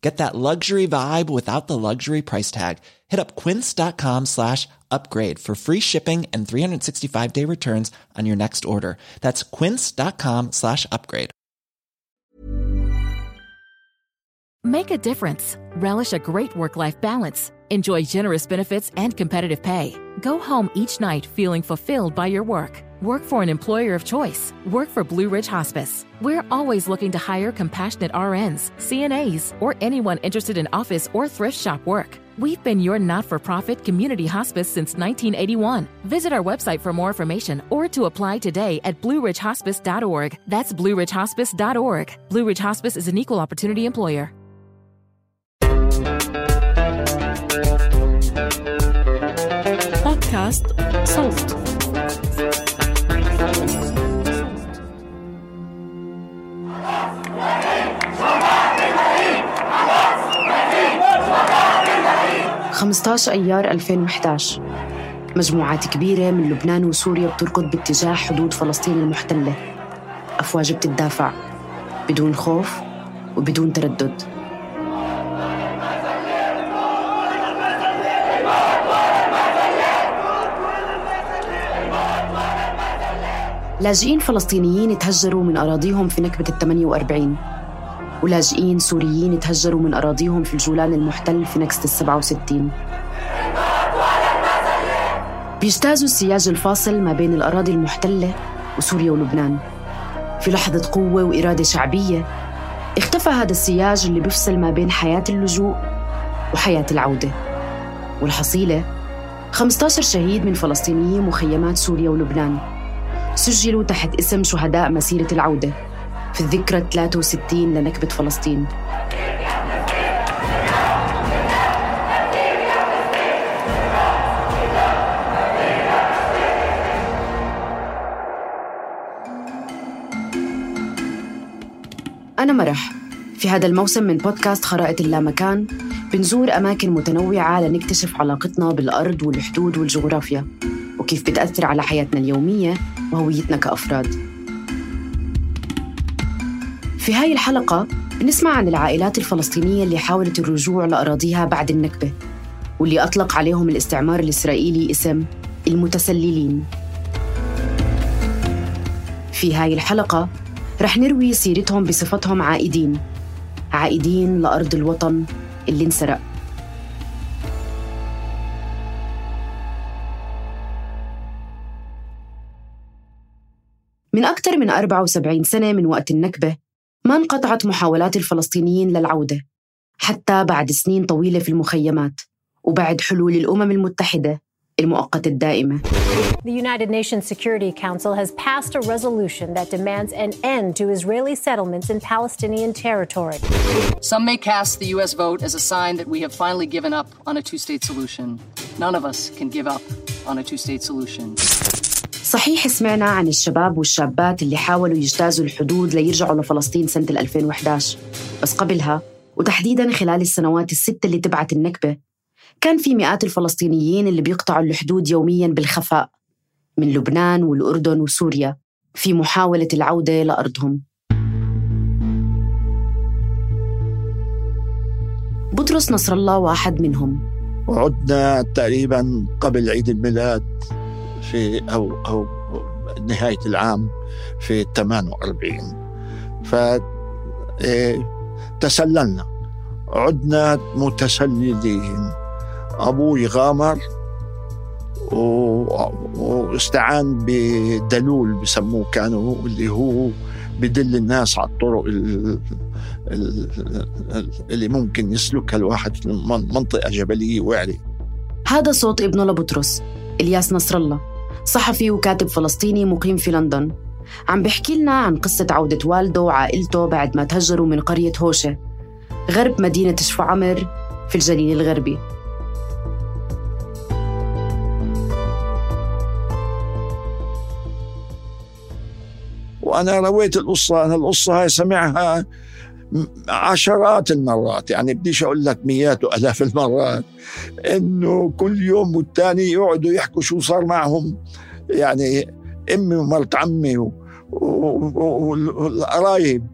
Get that luxury vibe without the luxury price tag. Hit up quince.com slash upgrade for free shipping and 365 day returns on your next order. That's quince.com slash upgrade. Make a difference. Relish a great work life balance. Enjoy generous benefits and competitive pay. Go home each night feeling fulfilled by your work. Work for an employer of choice. Work for Blue Ridge Hospice. We're always looking to hire compassionate RNs, CNAs, or anyone interested in office or thrift shop work. We've been your not for profit community hospice since 1981. Visit our website for more information or to apply today at blueridgehospice.org. That's blueridgehospice.org. Blue Ridge Hospice is an equal opportunity employer. Podcast Solved. 15 أيار 2011 مجموعات كبيرة من لبنان وسوريا بتركض باتجاه حدود فلسطين المحتلة. أفواج بتدافع. بدون خوف وبدون تردد. لاجئين فلسطينيين تهجروا من أراضيهم في نكبة ال 48 ولاجئين سوريين تهجروا من أراضيهم في الجولان المحتل في نكسة ال 67 بيجتازوا السياج الفاصل ما بين الأراضي المحتلة وسوريا ولبنان. في لحظة قوة وإرادة شعبية اختفى هذا السياج اللي بيفصل ما بين حياة اللجوء وحياة العودة. والحصيلة 15 شهيد من فلسطينيي مخيمات سوريا ولبنان. سجلوا تحت اسم شهداء مسيرة العودة. في الذكرى 63 لنكبة فلسطين. أنا مرح. في هذا الموسم من بودكاست خرائط اللامكان بنزور أماكن متنوعة لنكتشف علاقتنا بالأرض والحدود والجغرافيا وكيف بتأثر على حياتنا اليومية وهويتنا كأفراد. في هاي الحلقة بنسمع عن العائلات الفلسطينية اللي حاولت الرجوع لأراضيها بعد النكبة واللي أطلق عليهم الاستعمار الإسرائيلي اسم المتسللين. في هاي الحلقة رح نروي سيرتهم بصفتهم عائدين عائدين لأرض الوطن اللي انسرق. من أكثر من 74 سنة من وقت النكبة ما انقطعت محاولات الفلسطينيين للعودة حتى بعد سنين طويلة في المخيمات وبعد حلول الأمم المتحدة. المؤقتة الدائمة The United Nations Security Council has passed a resolution that demands an end to Israeli settlements in Palestinian territory. Some may cast the U.S. vote as a sign that we have finally given up on a two state solution. None of us can give up on a two state solution. صحيح سمعنا عن الشباب والشابات اللي حاولوا يجتازوا الحدود ليرجعوا لفلسطين سنة 2011 بس قبلها وتحديدا خلال السنوات الستة اللي تبعت النكبة كان في مئات الفلسطينيين اللي بيقطعوا الحدود يوميا بالخفاء من لبنان والأردن وسوريا في محاولة العودة لأرضهم بطرس نصر الله واحد منهم. وعدنا تقريبا قبل عيد الميلاد في أو أو نهاية العام في 48 ف إيه، تسللنا. عدنا متسللين. أبوي غامر واستعان بدلول بسموه كانوا اللي هو بدل الناس على الطرق اللي ممكن يسلكها الواحد في منطقة جبلية وعري هذا صوت ابنه لبطرس إلياس نصر الله صحفي وكاتب فلسطيني مقيم في لندن. عم بيحكي لنا عن قصة عودة والده وعائلته بعد ما تهجروا من قرية هوشة غرب مدينة شفعمر في الجليل الغربي. وأنا رويت القصة أنا القصة هاي سمعها عشرات المرات يعني بديش أقول لك مئات وألاف المرات إنه كل يوم والتاني يقعدوا يحكوا شو صار معهم. يعني أمي ومرت عمي والقرايب.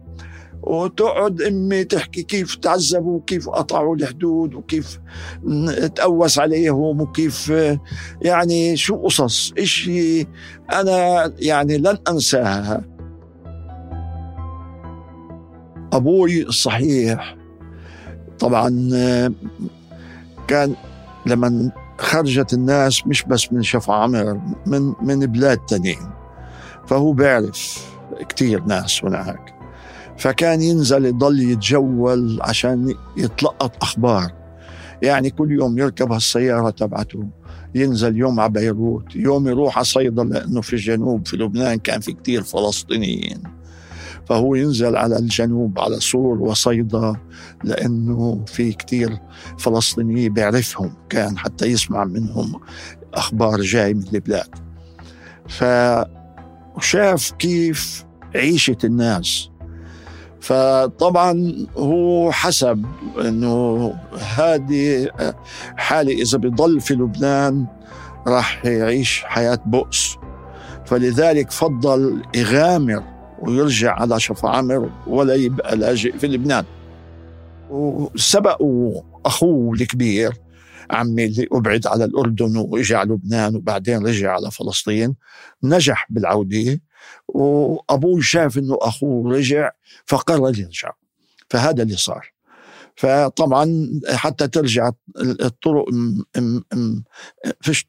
وتقعد أمي تحكي كيف تعذبوا وكيف قطعوا الحدود وكيف تقوس عليهم وكيف يعني شو قصص. إشي أنا يعني لن أنساها. أبوي الصحيح طبعا كان لما خرجت الناس مش بس من شفا عمر من من بلاد تانيين. فهو بيعرف كتير ناس هناك. فكان ينزل يضل يتجول عشان يتلقط أخبار. يعني كل يوم يركب هالسيارة تبعته ينزل يوم على بيروت يوم يروح على صيدا لأنه في الجنوب في لبنان كان في كتير فلسطينيين. فهو ينزل على الجنوب على سور وصيدا لأنه في كتير فلسطينيين بيعرفهم كان حتى يسمع منهم أخبار جاي من البلاد. فشاف كيف عيشة الناس. فطبعا هو حسب إنه هذه حالة إذا بضل في لبنان راح يعيش حياة بؤس. فلذلك فضل يغامر ويرجع على شفا عمر ولا يبقى لاجئ في لبنان. وسبقوا أخوه الكبير عمي اللي أبعد على الأردن وإجى على لبنان وبعدين رجع على فلسطين نجح بالعودة. وأبوه شاف أنه أخوه رجع فقرر يرجع. فهذا اللي صار. فطبعا حتى ترجع الطرق فيش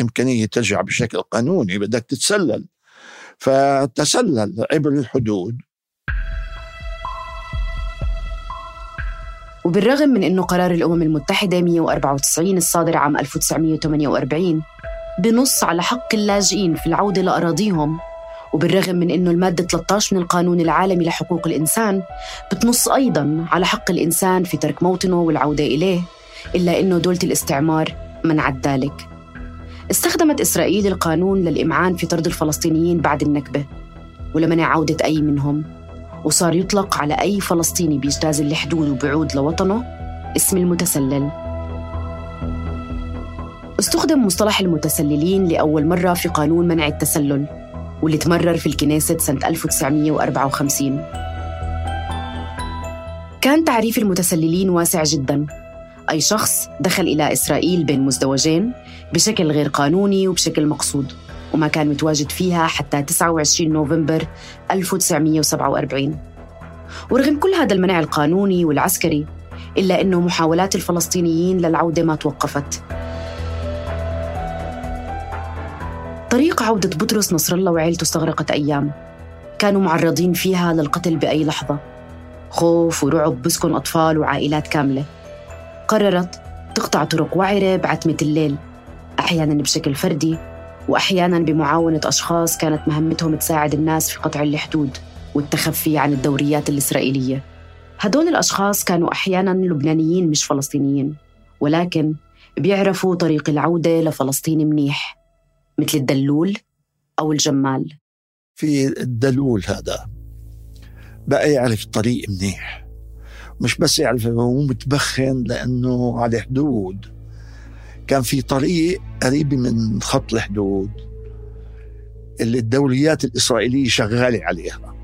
إمكانية ترجع بشكل قانوني بدك تتسلل. فتسلل عبر الحدود. وبالرغم من أنه قرار الأمم المتحدة 194 الصادر عام 1948 بنص على حق اللاجئين في العودة لأراضيهم. وبالرغم من أنه المادة 13 من القانون العالمي لحقوق الإنسان بتنص أيضا على حق الإنسان في ترك موطنه والعودة إليه إلا أنه دولة الاستعمار منعت ذلك. استخدمت إسرائيل القانون للإمعان في طرد الفلسطينيين بعد النكبة ولمنع عودة أي منهم. وصار يطلق على أي فلسطيني بيجتاز الحدود وبعود لوطنه اسم المتسلل. استخدم مصطلح المتسللين لأول مرة في قانون منع التسلل واللي تمرر في الكنيسة سنة 1954 كان تعريف المتسللين واسع جدا. أي شخص دخل إلى إسرائيل بين مزدوجين بشكل غير قانوني وبشكل مقصود وما كان متواجد فيها حتى 29 نوفمبر 1947 ورغم كل هذا المنع القانوني والعسكري إلا أنه محاولات الفلسطينيين للعودة ما توقفت. طريق عودة بطرس نصر الله وعيلته استغرقت أيام. كانوا معرضين فيها للقتل بأي لحظة. خوف ورعب بسكن أطفال وعائلات كاملة. قررت تقطع طرق وعرة بعتمة الليل. أحيانا بشكل فردي وأحيانا بمعاونة أشخاص كانت مهمتهم تساعد الناس في قطع الحدود والتخفي عن الدوريات الإسرائيلية. هدول الأشخاص كانوا أحيانا لبنانيين مش فلسطينيين ولكن بيعرفوا طريق العودة لفلسطين منيح مثل الدلول أو الجمال. في الدلول هذا بقى يعرف الطريق منيح مش بس يعرف هو متبخن لأنه على حدود. كان في طريق قريب من خط الحدود اللي الدوريات الإسرائيلية شغالة عليها.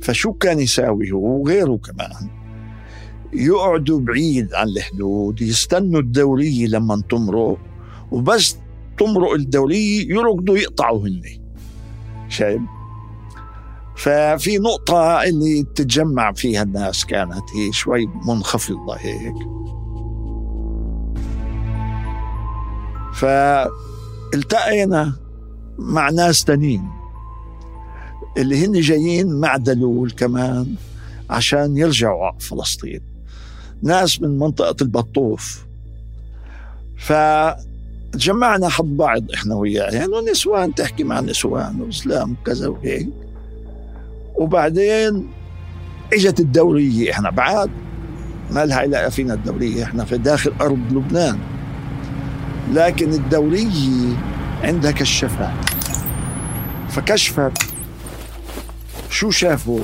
فشو كان يساوي هو وغيره كمان؟ يقعدوا بعيد عن الحدود يستنوا الدورية لما تمرق وبس تمرق الدولية يركضوا يقطعوا هن شايف؟ ففي نقطة اللي تتجمع فيها الناس كانت هي شوي منخفضة هيك. فالتقينا مع ناس تانيين اللي هن جايين مع دلول كمان عشان يرجعوا على فلسطين. ناس من منطقة البطوف. فتجمعنا حد بعض إحنا وياه يعني نسوان تحكي مع نسوان وإسلام وكذا وهيك. وبعدين إجت الدورية إحنا بعد. ما لها علاقة فينا الدورية إحنا في داخل أرض لبنان. لكن الدورية عندها كشافات فكشفت شو شافوا؟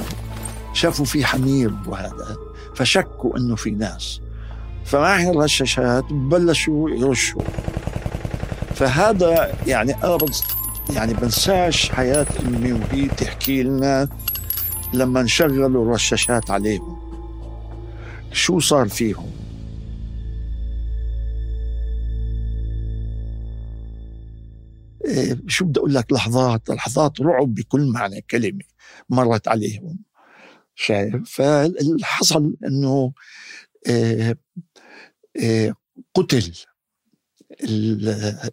شافوا في حمير وهذا فشكوا إنه في ناس. فمع الرشاشات؟ بلشوا يرشوا. فهذا يعني أنا يعني بنساش حياة أمي وهي تحكي لنا لما نشغلوا الرشاشات عليهم. شو صار فيهم؟ شو بدي أقول لك؟ لحظات لحظات رعب بكل معنى كلمة مرت عليهم شايف؟ فاللي حصل إنه إيه إيه قتل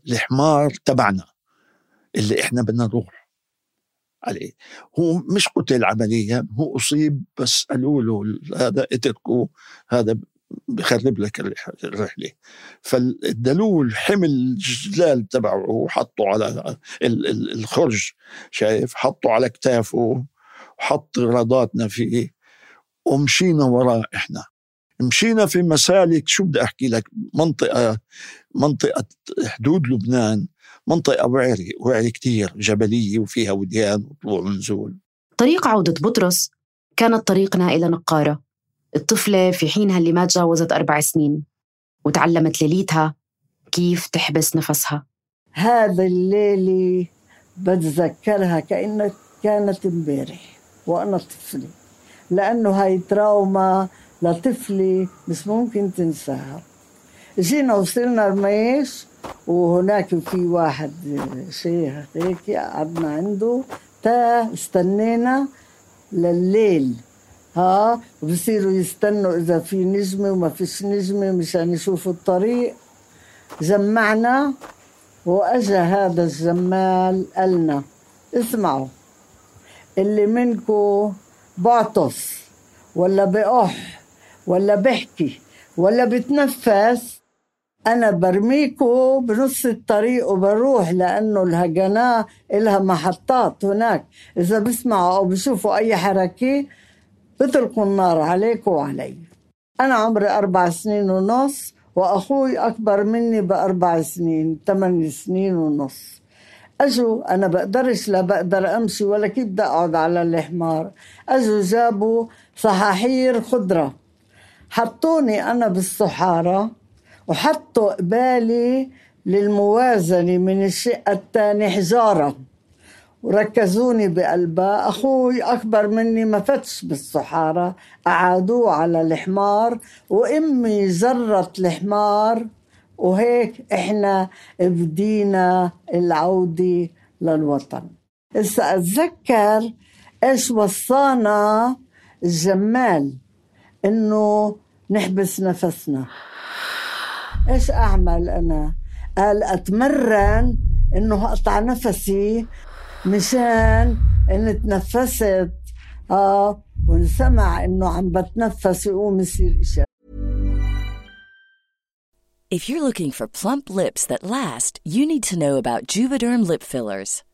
الحمار تبعنا اللي إحنا بدنا نروح عليه. هو مش قتل عمليا هو أصيب بس قالوا له هذا اتركه هذا بخرب لك الرحلة. فالدلول حمل الجلال تبعه وحطه على الخرج شايف؟ حطه على كتافه وحط غراضاتنا فيه ومشينا وراه إحنا. مشينا في مسالك. شو بدي أحكي لك؟ منطقة منطقة حدود لبنان منطقة وعري وعري كتير جبلية وفيها وديان وطلوع ونزول. طريق عودة بطرس كانت طريقنا إلى نقارة. الطفلة في حينها اللي ما تجاوزت أربع سنين وتعلمت ليليتها كيف تحبس نفسها. هذا الليلة بتذكرها كأنها كانت امبارح وأنا طفلة لأنه هاي تراوما لطفلة مش ممكن تنساها. جينا وصلنا رميش وهناك في واحد شيخ هيك قعدنا عنده تا استنينا لليل. ها وبصيروا يستنوا إذا في نجمة وما فيش نجمة مشان يشوفوا الطريق. جمعنا وأجا هذا الجمال قالنا اسمعوا اللي منكم بعطس ولا بقح ولا بحكي ولا بتنفس أنا برميكو بنص الطريق وبروح لأنه الهجناء إلها محطات هناك. إذا بسمعوا أو بشوفوا أي حركة بتلقوا النار عليك وعلي. أنا عمري أربع سنين ونص وأخوي أكبر مني بأربع سنين ثمان سنين ونص. اجوا أنا بقدرش لا بقدر أمشي ولا كيف بدي أقعد على الحمار. اجوا جابوا صحاحير خضرة. حطوني أنا بالصحارى وحطوا قبالي للموازنة من الشقة الثاني حجارة. وركزوني بقلبها أخوي أكبر مني ما فتش بالصحارى أعادوه على الحمار وأمي جرت الحمار. وهيك إحنا بدينا العودة للوطن. إذا أتذكر إيش وصانا الجمال إنه نحبس نفسنا. إيش أعمل أنا؟ قال أتمرن إنه أقطع نفسي. مشان ان تنفست اه ونسمع انه عم بتنفس يقوم يصير اشي If you're looking for plump lips that last, you need to know about Juvederm lip fillers.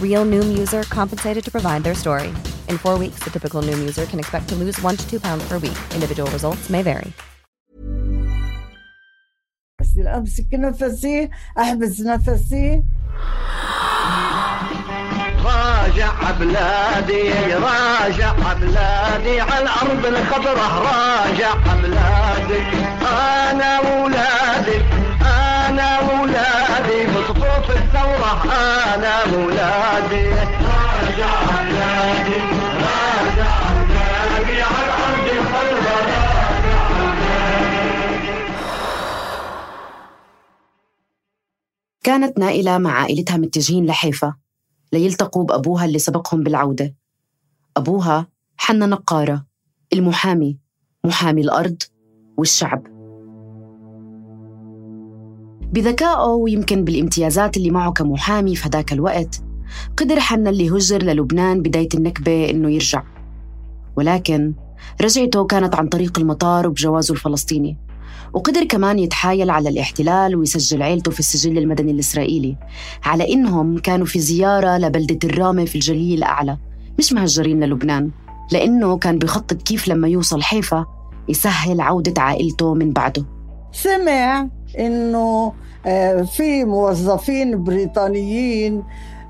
Real Noom user compensated to provide their story. In four weeks, the typical Noom user can expect to lose one to two pounds per week. Individual results may vary. أصير أمسك نفسي أحبس نفسي راجع بلادي راجع بلادي على الأرض الخضراء راجع بلادي أنا وولادي أنا وولادي بصفوف الثورة أنا وولادي راجع بلادي راجع بلادي على الأرض الخضراء كانت نائلة مع عائلتها متجهين لحيفا ليلتقوا بأبوها اللي سبقهم بالعودة. أبوها حنا نقارة المحامي محامي الأرض والشعب. بذكائه ويمكن بالامتيازات اللي معه كمحامي في هداك الوقت. قدر حنا اللي هجر للبنان بداية النكبة إنه يرجع. ولكن رجعته كانت عن طريق المطار وبجوازه الفلسطيني. وقدر كمان يتحايل على الاحتلال ويسجل عيلته في السجل المدني الإسرائيلي على إنهم كانوا في زيارة لبلدة الرامة في الجليل الأعلى مش مهجرين للبنان. لأنه كان بيخطط كيف لما يوصل حيفا يسهل عودة عائلته من بعده. سمع. إنه آه، في موظفين بريطانيين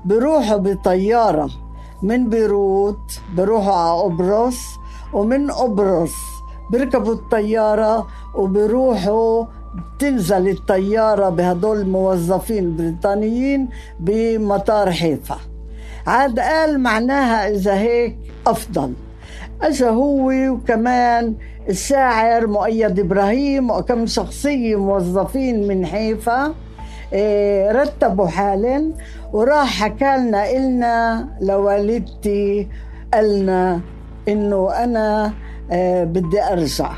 بيروحوا بطيارة من بيروت بيروحوا على قبرص ومن قبرص بيركبوا الطيارة وبيروحوا بتنزل الطيارة بهدول الموظفين البريطانيين بمطار حيفا. عاد قال معناها إذا هيك أفضل. أجا هو وكمان الشاعر مؤيد إبراهيم وكم شخصية موظفين من حيفا إيه، رتبوا حالا وراح حكى لنا إلنا لوالدتي قالنا إنه أنا آه، بدي أرجع.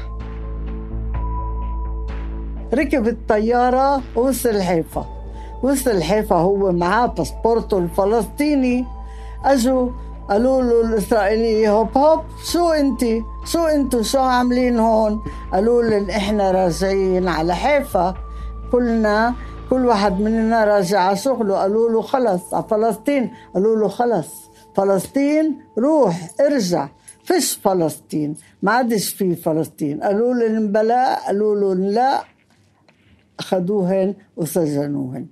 ركب الطيارة ووصل حيفا. وصل حيفا هو معاه باسبورته الفلسطيني. أجوا قالوا له الإسرائيلي هوب هوب شو انت؟ شو انتو شو عاملين هون؟ قالوا لهم إحنا راجعين على حيفا. كلنا كل واحد مننا راجع على شغله. قالوا له خلص على فلسطين قالوا له خلص. فلسطين روح ارجع. فيش فلسطين ما عادش في فلسطين. قالوا لهم بلا قالوا لهم لا. أخذوهن وسجنوهن.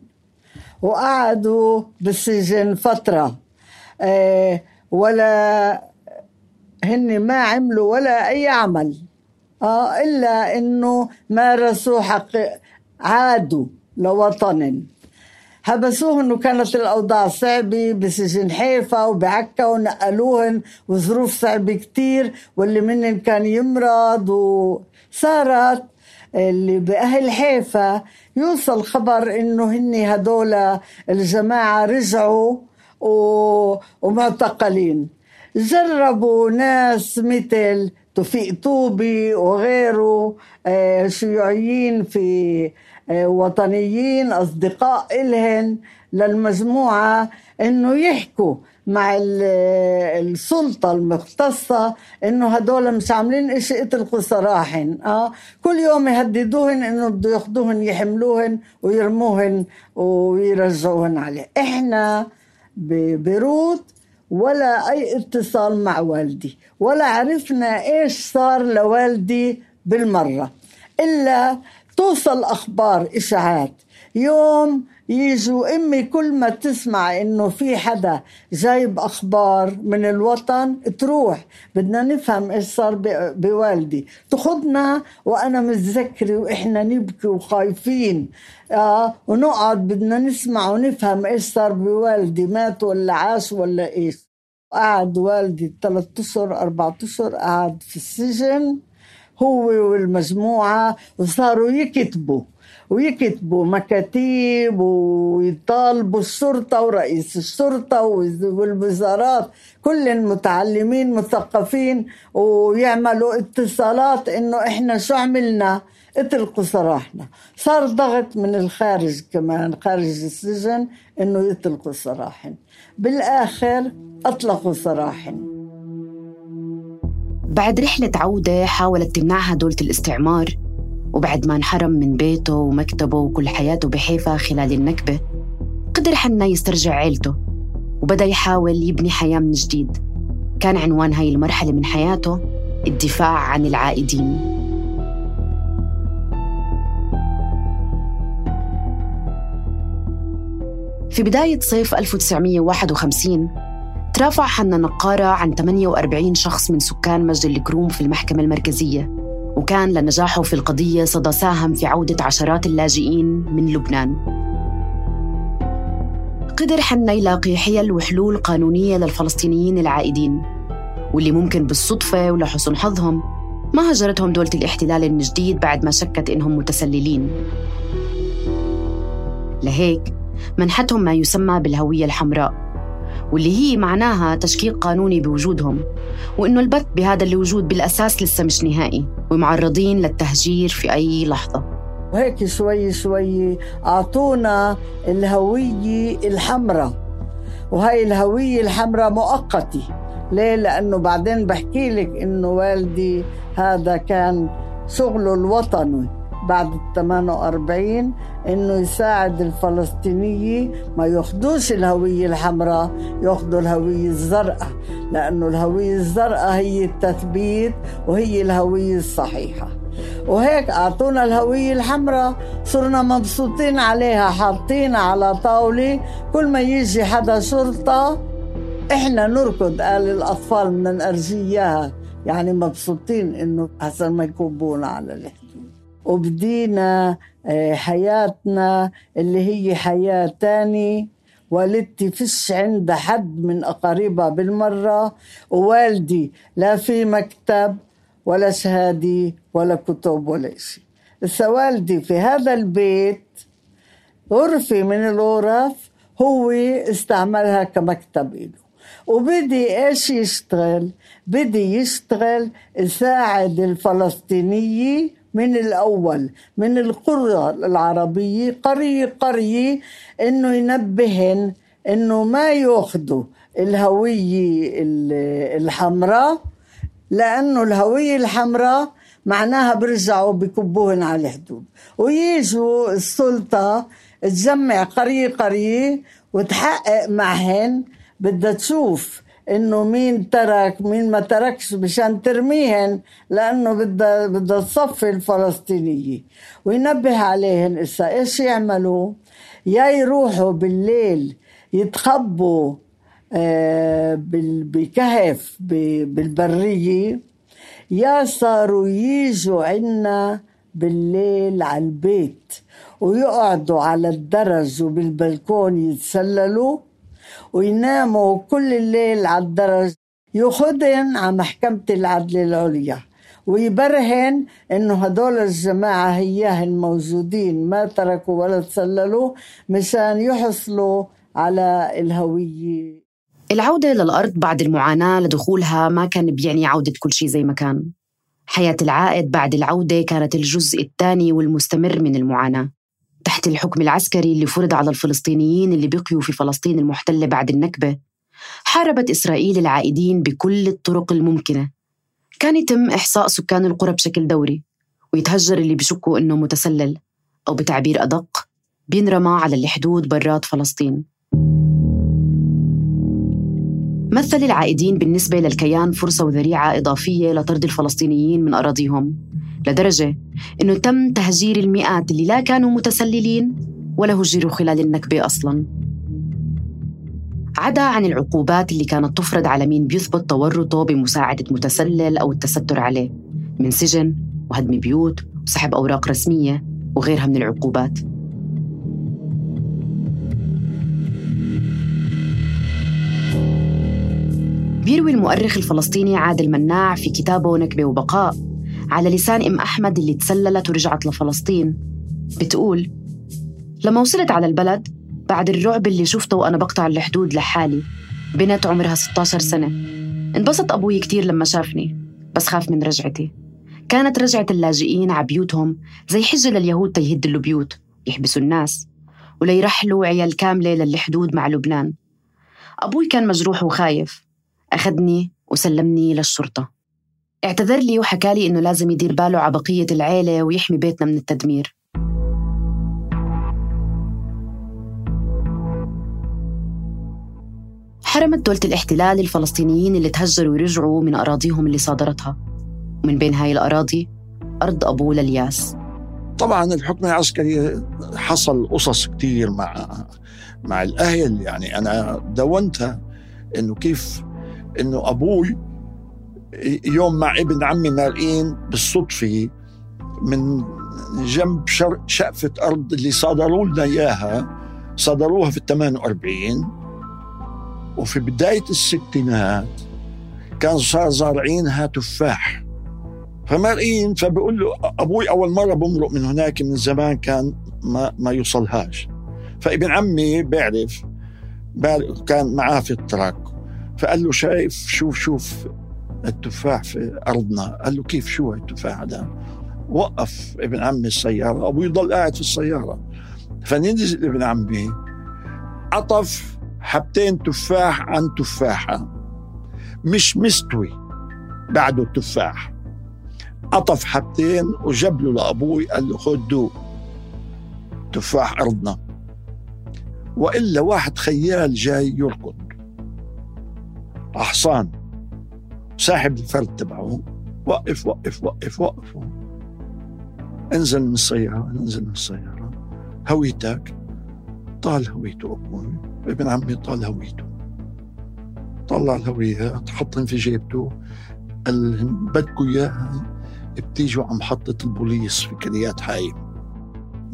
وقعدوا بالسجن فترة. آه، ولا هن ما عملوا ولا أي عمل. آه إلا إنه مارسوا حق عادوا لوطن حبسوهن وكانت الأوضاع صعبة بسجن حيفا وبعكا ونقلوهن وظروف صعبة كتير واللي منن كان يمرض وصارت اللي بأهل حيفا. يوصل خبر إنه هن هدول الجماعة رجعوا ومعتقلين. جربوا ناس مثل توفيق طوبي وغيره آه، شيوعيين في آه، وطنيين أصدقاء إلهن للمجموعة إنه يحكوا مع السلطة المختصة إنه هدول مش عاملين إشي اتركوا سراحن. آه كل يوم يهددوهن إنه بده ياخدوهن يحملوهن ويرموهن ويرجعوهن عليه. إحنا ببيروت ولا أي اتصال مع والدي ولا عرفنا إيش صار لوالدي بالمرة. إلا توصل أخبار إشاعات. يوم يجوا أمي كل ما تسمع إنه في حدا جايب أخبار من الوطن تروح. بدنا نفهم إيش صار بوالدي. تاخذنا وأنا متذكرة وإحنا نبكي وخايفين. آه ونقعد بدنا نسمع ونفهم إيش صار بوالدي مات ولا عاش ولا إيش. قعد والدي ثلاث أشهر أربع أشهر قعد في السجن هو والمجموعة وصاروا يكتبوا. ويكتبوا مكاتيب ويطالبوا الشرطة ورئيس الشرطة والوزارات كل المتعلمين مثقفين ويعملوا اتصالات إنه إحنا شو عملنا؟ اطلقوا سراحنا. صار ضغط من الخارج كمان خارج السجن إنه يطلقوا سراحهم بالآخر أطلقوا سراحهم بعد رحلة عودة حاولت تمنعها دولة الاستعمار وبعد ما انحرم من بيته ومكتبه وكل حياته بحيفا خلال النكبة قدر حنا يسترجع عيلته وبدأ يحاول يبني حياة من جديد. كان عنوان هاي المرحلة من حياته الدفاع عن العائدين. في بداية صيف 1951 ترافع حنا نقارة عن 48 شخص من سكان مسجد الكروم في المحكمة المركزية. وكان لنجاحه في القضية صدى ساهم في عودة عشرات اللاجئين من لبنان. قدر حنا يلاقي حيل وحلول قانونية للفلسطينيين العائدين واللي ممكن بالصدفة ولحسن حظهم ما هجرتهم دولة الاحتلال من جديد بعد ما شكت إنهم متسللين. لهيك منحتهم ما يسمى بالهوية الحمراء. واللي هي معناها تشكيك قانوني بوجودهم وإنه البت بهذا الوجود بالأساس لسه مش نهائي ومعرضين للتهجير في أي لحظة. وهيك شوي شوي أعطونا الهوية الحمراء وهي الهوية الحمراء مؤقتة. ليه؟ لأنه بعدين بحكي لك إنه والدي هذا كان شغله الوطني. بعد ال 48 إنه يساعد الفلسطينية ما ياخذوش الهوية الحمراء ياخذوا الهوية الزرقاء لأنه الهوية الزرقاء هي التثبيت وهي الهوية الصحيحة. وهيك أعطونا الهوية الحمراء صرنا مبسوطين عليها حاطينها على طاولة. كل ما يجي حدا شرطة إحنا نركض. قال الأطفال بدنا نرجيها يعني مبسوطين إنه حسن ما يكبونا على الحدود وبدينا آه، حياتنا اللي هي حياة تاني. والدتي فيش عندها حد من أقاربها بالمرة. ووالدي لا في مكتب ولا شهادة ولا كتب ولا شيء لسه والدي في هذا البيت غرفة من الغرف هو استعملها كمكتب إله. وبدي إيش يشتغل؟ بدي يشتغل يساعد الفلسطينية من الأول من القرى العربية قرية قرية إنه ينبهن إنه ما يأخذوا الهوية الحمراء لأنه الهوية الحمراء معناها برجعوا بكبوهن على الحدود. ويجوا السلطة تجمع قرية قرية وتحقق معهن بدها تشوف إنه مين ترك مين ما تركش مشان ترميهن لأنه بدها بدها تصفي الفلسطينية. وينبه عليهن إسا إيش يعملوا؟ يا يروحوا بالليل يتخبوا آه، بكهف بالبرية. يا صاروا يجوا عنا بالليل على البيت ويقعدوا على الدرج وبالبلكون يتسللوا. ويناموا كل الليل على الدرج ياخذن على محكمة العدل العليا ويبرهن إنه هدول الجماعة هياهن موجودين ما تركوا ولا تسللوا مشان يحصلوا على الهوية. العودة للأرض بعد المعاناة لدخولها ما كان بيعني عودة كل شيء زي ما كان. حياة العائد بعد العودة كانت الجزء الثاني والمستمر من المعاناة. تحت الحكم العسكري اللي فرض على الفلسطينيين اللي بقيوا في فلسطين المحتلة بعد النكبة. حاربت إسرائيل العائدين بكل الطرق الممكنة. كان يتم إحصاء سكان القرى بشكل دوري ويتهجر اللي بشكوا إنه متسلل أو بتعبير أدق بينرمى على الحدود برات فلسطين. مثل العائدين بالنسبة للكيان فرصة وذريعة إضافية لطرد الفلسطينيين من أراضيهم. لدرجة أنه تم تهجير المئات اللي لا كانوا متسللين ولا هجروا خلال النكبة أصلاً. عدا عن العقوبات اللي كانت تفرض على مين بيثبت تورطه بمساعدة متسلل أو التستر عليه من سجن وهدم بيوت وسحب أوراق رسمية وغيرها من العقوبات. بيروي المؤرخ الفلسطيني عادل مناع في كتابه نكبة وبقاء على لسان أم أحمد اللي تسللت ورجعت لفلسطين. بتقول لما وصلت على البلد بعد الرعب اللي شفته وأنا بقطع الحدود لحالي بنت عمرها 16 سنة. انبسط أبوي كتير لما شافني بس خاف من رجعتي. كانت رجعة اللاجئين على بيوتهم زي حجة لليهود تيهدوا البيوت يحبسوا الناس وليرحلوا عيال كاملة للحدود مع لبنان. أبوي كان مجروح وخايف. أخذني وسلمني للشرطة. اعتذر لي وحكى لي إنه لازم يدير باله على بقية العيلة ويحمي بيتنا من التدمير. حرمت دولة الاحتلال الفلسطينيين اللي تهجروا ورجعوا من أراضيهم اللي صادرتها. ومن بين هاي الأراضي أرض أبو للياس. طبعا الحكم العسكري حصل قصص كثير مع مع الأهل. يعني أنا دونتها إنه كيف إنه أبوي يوم مع ابن عمي مارقين بالصدفة من جنب شقفة أرض اللي صادروا لنا إياها صادروها في ال 48 وفي بداية الستينات كان صار زارعينها تفاح. فمارقين فبقول له أبوي أول مرة بمرق من هناك من زمان كان ما, ما يوصلهاش. فابن عمي بيعرف كان معاه في التراك. فقال له شايف شوف شوف التفاح في أرضنا. قال له كيف شو التفاح هذا؟ وقف ابن عمي السيارة أبوي ضل قاعد في السيارة. فننزل ابن عمي عطف حبتين تفاح عن تفاحة. مش مستوي بعده التفاح. عطف حبتين وجاب له لأبوي قال له خذ دوق تفاح أرضنا. وإلا واحد خيال جاي يركض. حصان ساحب الفرد تبعه. وقف وقف وقف وقف انزل من السيارة انزل من السيارة. هويتك. طال هويته أبوي ابن عمي طال هويته. طلع الهوية تحطهم في جيبته. قال بدكوا إياها. بتيجوا على محطة البوليس في كريات حايم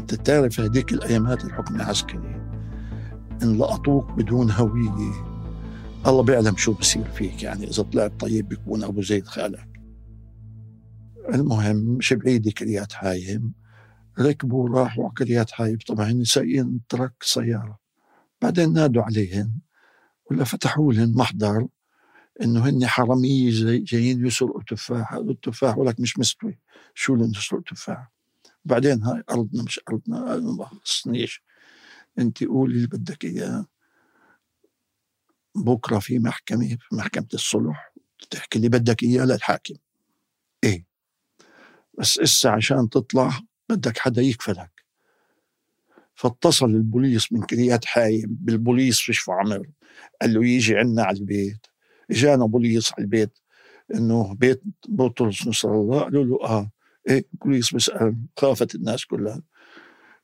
أنت تعرف هذيك الأيامات الحكم العسكري. إن لقطوك بدون هوية. الله بيعلم شو بصير فيك يعني إذا طلعت طيب بيكون أبو زيد خالك المهم مش بعيدة كريات حايم ركبوا راحوا على كريات حايم. طبعا سايقين ترك سيارة. بعدين نادوا عليهم ولا فتحوا لهم محضر إنه هن حرامية جاي جايين يسرقوا تفاح التفاح ولك مش مستوي. شو اللي يسرقوا تفاح بعدين هاي أرضنا مش أرضنا. ما خصنيش انت قولي اللي بدك إياه. بكرة في محكمة في محكمة الصلح تحكي اللي بدك إياه للحاكم. إيه؟ بس إسا عشان تطلع بدك حدا يكفلك. فاتصل البوليس من كريات حايم بالبوليس في شفا عمر. قال له يجي عنا على البيت. إجانا بوليس على البيت. إنه بيت بطرس نصر الله. قالوا له آه. إيه بوليس بيسأل خافت الناس كلها.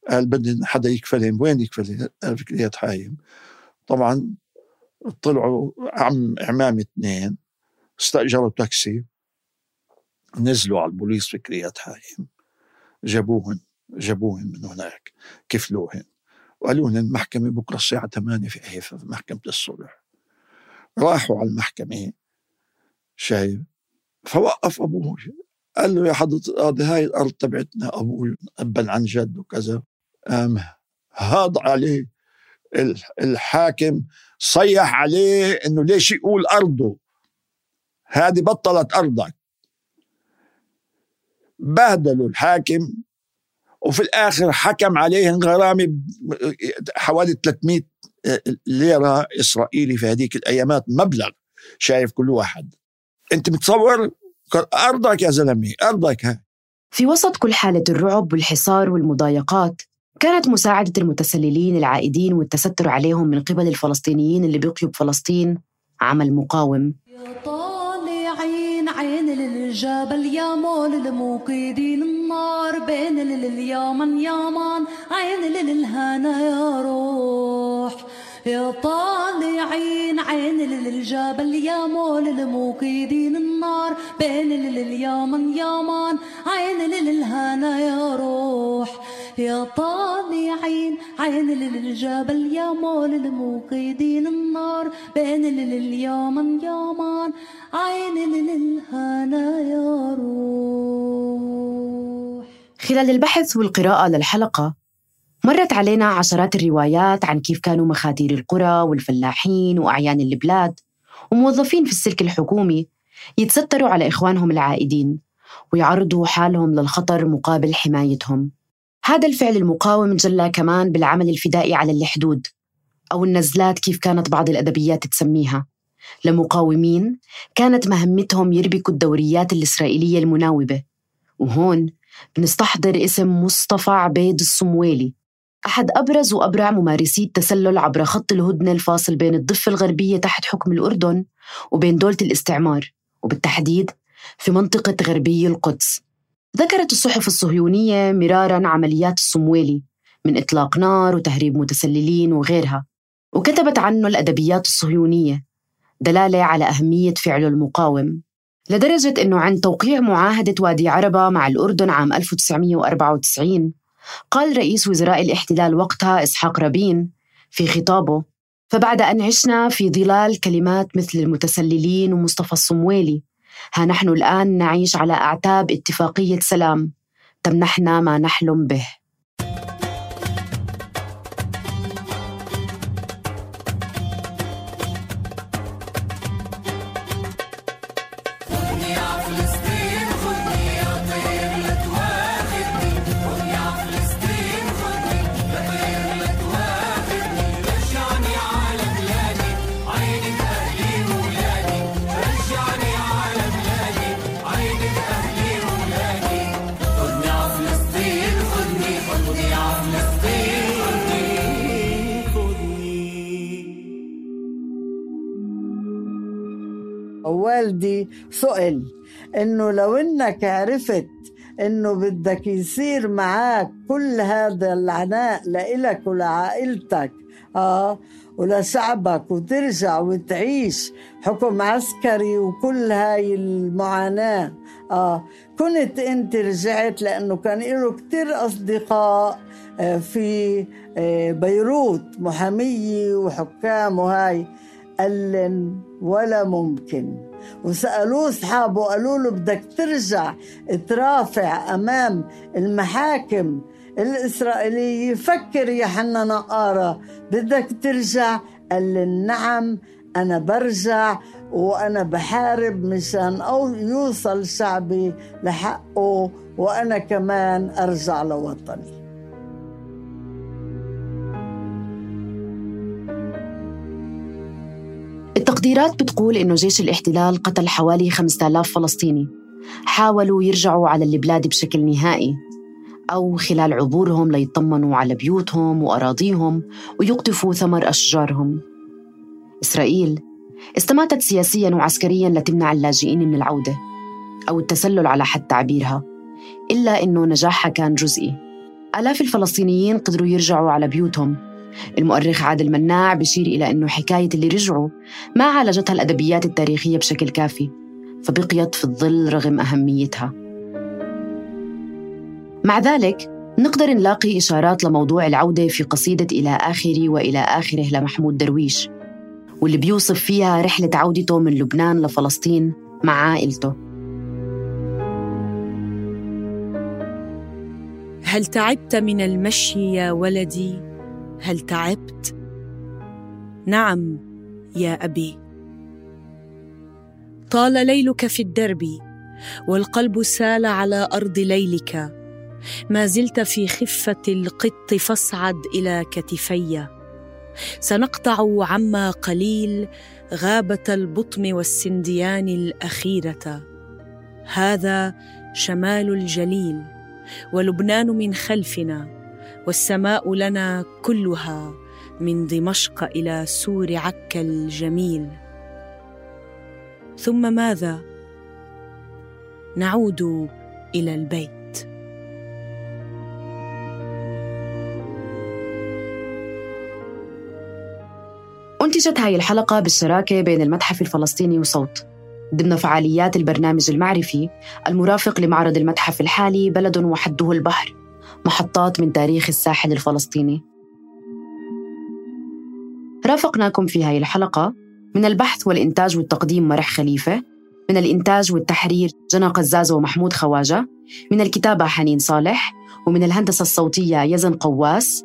قال بدي حدا يكفلهم. وين يكفلهم؟ قال في كلية حايم. طبعا طلعوا عم عمام اثنين استأجروا تاكسي نزلوا على البوليس في كلية حايم جابوهن جابوهن من هناك كفلوهن وقالوا لهم المحكمة بكرة الساعة 8 في حيفا في محكمة الصلح. راحوا على المحكمة شايف؟ فوقف أبوه قال له يا حضرة القاضي هاي الأرض تبعتنا أبوي أبا عن جد وكذا. قام هاض عليه الحاكم صيح عليه إنه ليش يقول أرضه؟ هذه بطلت أرضك. بهدلوا الحاكم وفي الآخر حكم عليهم غرامه حوالي 300 ليرة إسرائيلي في هذيك الأيامات مبلغ شايف كل واحد. أنت متصور؟ أرضك يا زلمة أرضك ها. في وسط كل حالة الرعب والحصار والمضايقات كانت مساعدة المتسللين العائدين والتستر عليهم من قبل الفلسطينيين اللي بيقيوا بفلسطين عمل مقاوم. طالعين عين الجبل يا مول الموقدين النار بين اليمن يامان عين للهنا يا روح. طالعين عين الجبل يا مول الموقدين النار بين اليمن يامان عين للهنا يا روح. يا طالعين عين للجبل يا مول الموقدين النار بين اليمن يامان عين للهنا يا روح. خلال البحث والقراءة للحلقة مرت علينا عشرات الروايات عن كيف كانوا مخادير القرى والفلاحين وأعيان البلاد وموظفين في السلك الحكومي يتستروا على إخوانهم العائدين ويعرضوا حالهم للخطر مقابل حمايتهم. هذا الفعل المقاوم جلى كمان بالعمل الفدائي على الحدود أو النزلات كيف كانت بعض الأدبيات تسميها. لمقاومين كانت مهمتهم يربكوا الدوريات الإسرائيلية المناوبة وهون بنستحضر اسم مصطفى عبيد الصمويلي. أحد أبرز وأبرع ممارسي التسلل عبر خط الهدنة الفاصل بين الضفة الغربية تحت حكم الأردن وبين دولة الاستعمار وبالتحديد في منطقة غربي القدس. ذكرت الصحف الصهيونية مرارا عمليات الصمويلي من إطلاق نار وتهريب متسللين وغيرها وكتبت عنه الأدبيات الصهيونية دلالة على أهمية فعله المقاوم. لدرجة أنه عند توقيع معاهدة وادي عربة مع الأردن عام 1994 قال رئيس وزراء الاحتلال وقتها إسحاق رابين في خطابه فبعد أن عشنا في ظلال كلمات مثل المتسللين ومصطفى الصمويلي ها نحن الآن نعيش على أعتاب اتفاقية سلام تمنحنا ما نحلم به. والدي سئل إنه لو إنك عرفت إنه بدك يصير معك كل هذا العناء لإلك ولعائلتك آه ولشعبك وترجع وتعيش حكم عسكري وكل هاي المعاناة آه كنت أنت رجعت لأنه كان له كتير أصدقاء آه في آه بيروت محامية وحكام وهاي قال ولا ممكن. وسألوه أصحابه قالوا له بدك ترجع ترافع أمام المحاكم الإسرائيلية فكر يا حنا نقارة. بدك ترجع؟ قال نعم أنا برجع وأنا بحارب مشان أو يوصل شعبي لحقه وأنا كمان أرجع لوطني. التقديرات بتقول إنه جيش الاحتلال قتل حوالي 5000 فلسطيني. حاولوا يرجعوا على البلاد بشكل نهائي أو خلال عبورهم ليطمنوا على بيوتهم وأراضيهم ويقطفوا ثمر أشجارهم. إسرائيل استماتت سياسيا وعسكريا لتمنع اللاجئين من العودة أو التسلل على حد تعبيرها إلا إنه نجاحها كان جزئي. آلاف الفلسطينيين قدروا يرجعوا على بيوتهم المؤرخ عادل مناع بشير إلى أنه حكاية اللي رجعوا ما عالجتها الأدبيات التاريخية بشكل كافي فبقيت في الظل رغم أهميتها. مع ذلك نقدر نلاقي إشارات لموضوع العودة في قصيدة إلى آخري وإلى آخره لمحمود درويش واللي بيوصف فيها رحلة عودته من لبنان لفلسطين مع عائلته. هل تعبت من المشي يا ولدي؟ هل تعبت؟ نعم يا أبي. طال ليلك في الدرب والقلب سال على أرض ليلك. ما زلت في خفة القط فاصعد إلى كتفي. سنقطع عما قليل غابة البطم والسنديان الأخيرة. هذا شمال الجليل ولبنان من خلفنا. والسماء لنا كلها من دمشق إلى سور عكا الجميل. ثم ماذا؟ نعود إلى البيت. أنتجت هاي الحلقة بالشراكة بين المتحف الفلسطيني وصوت. ضمن فعاليات البرنامج المعرفي المرافق لمعرض المتحف الحالي بلد وحده البحر. محطات من تاريخ الساحل الفلسطيني. رافقناكم في هاي الحلقة من البحث والإنتاج والتقديم مرح خليفة من الإنتاج والتحرير جنى قزاز ومحمود خواجة من الكتابة حنين صالح ومن الهندسة الصوتية يزن قواس.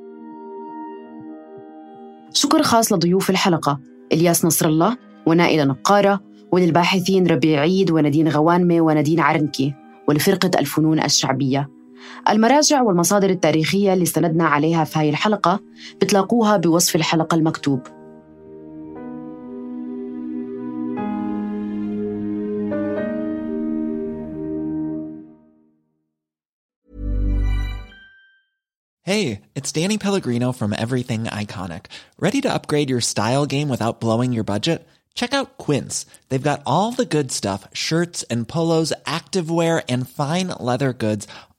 شكر خاص لضيوف الحلقة إلياس نصر الله ونائلة نقارة وللباحثين ربيع عيد وندين غوانمة وندين عرنكي ولفرقة الفنون الشعبية. المراجع والمصادر التاريخية اللي استندنا عليها في هاي الحلقة بتلاقوها بوصف الحلقة المكتوب Hey, it's Danny Pellegrino from Everything Iconic. Ready to upgrade your style game without blowing your budget? Check out Quince. They've got all the good stuff shirts and polos, activewear, and fine leather goods,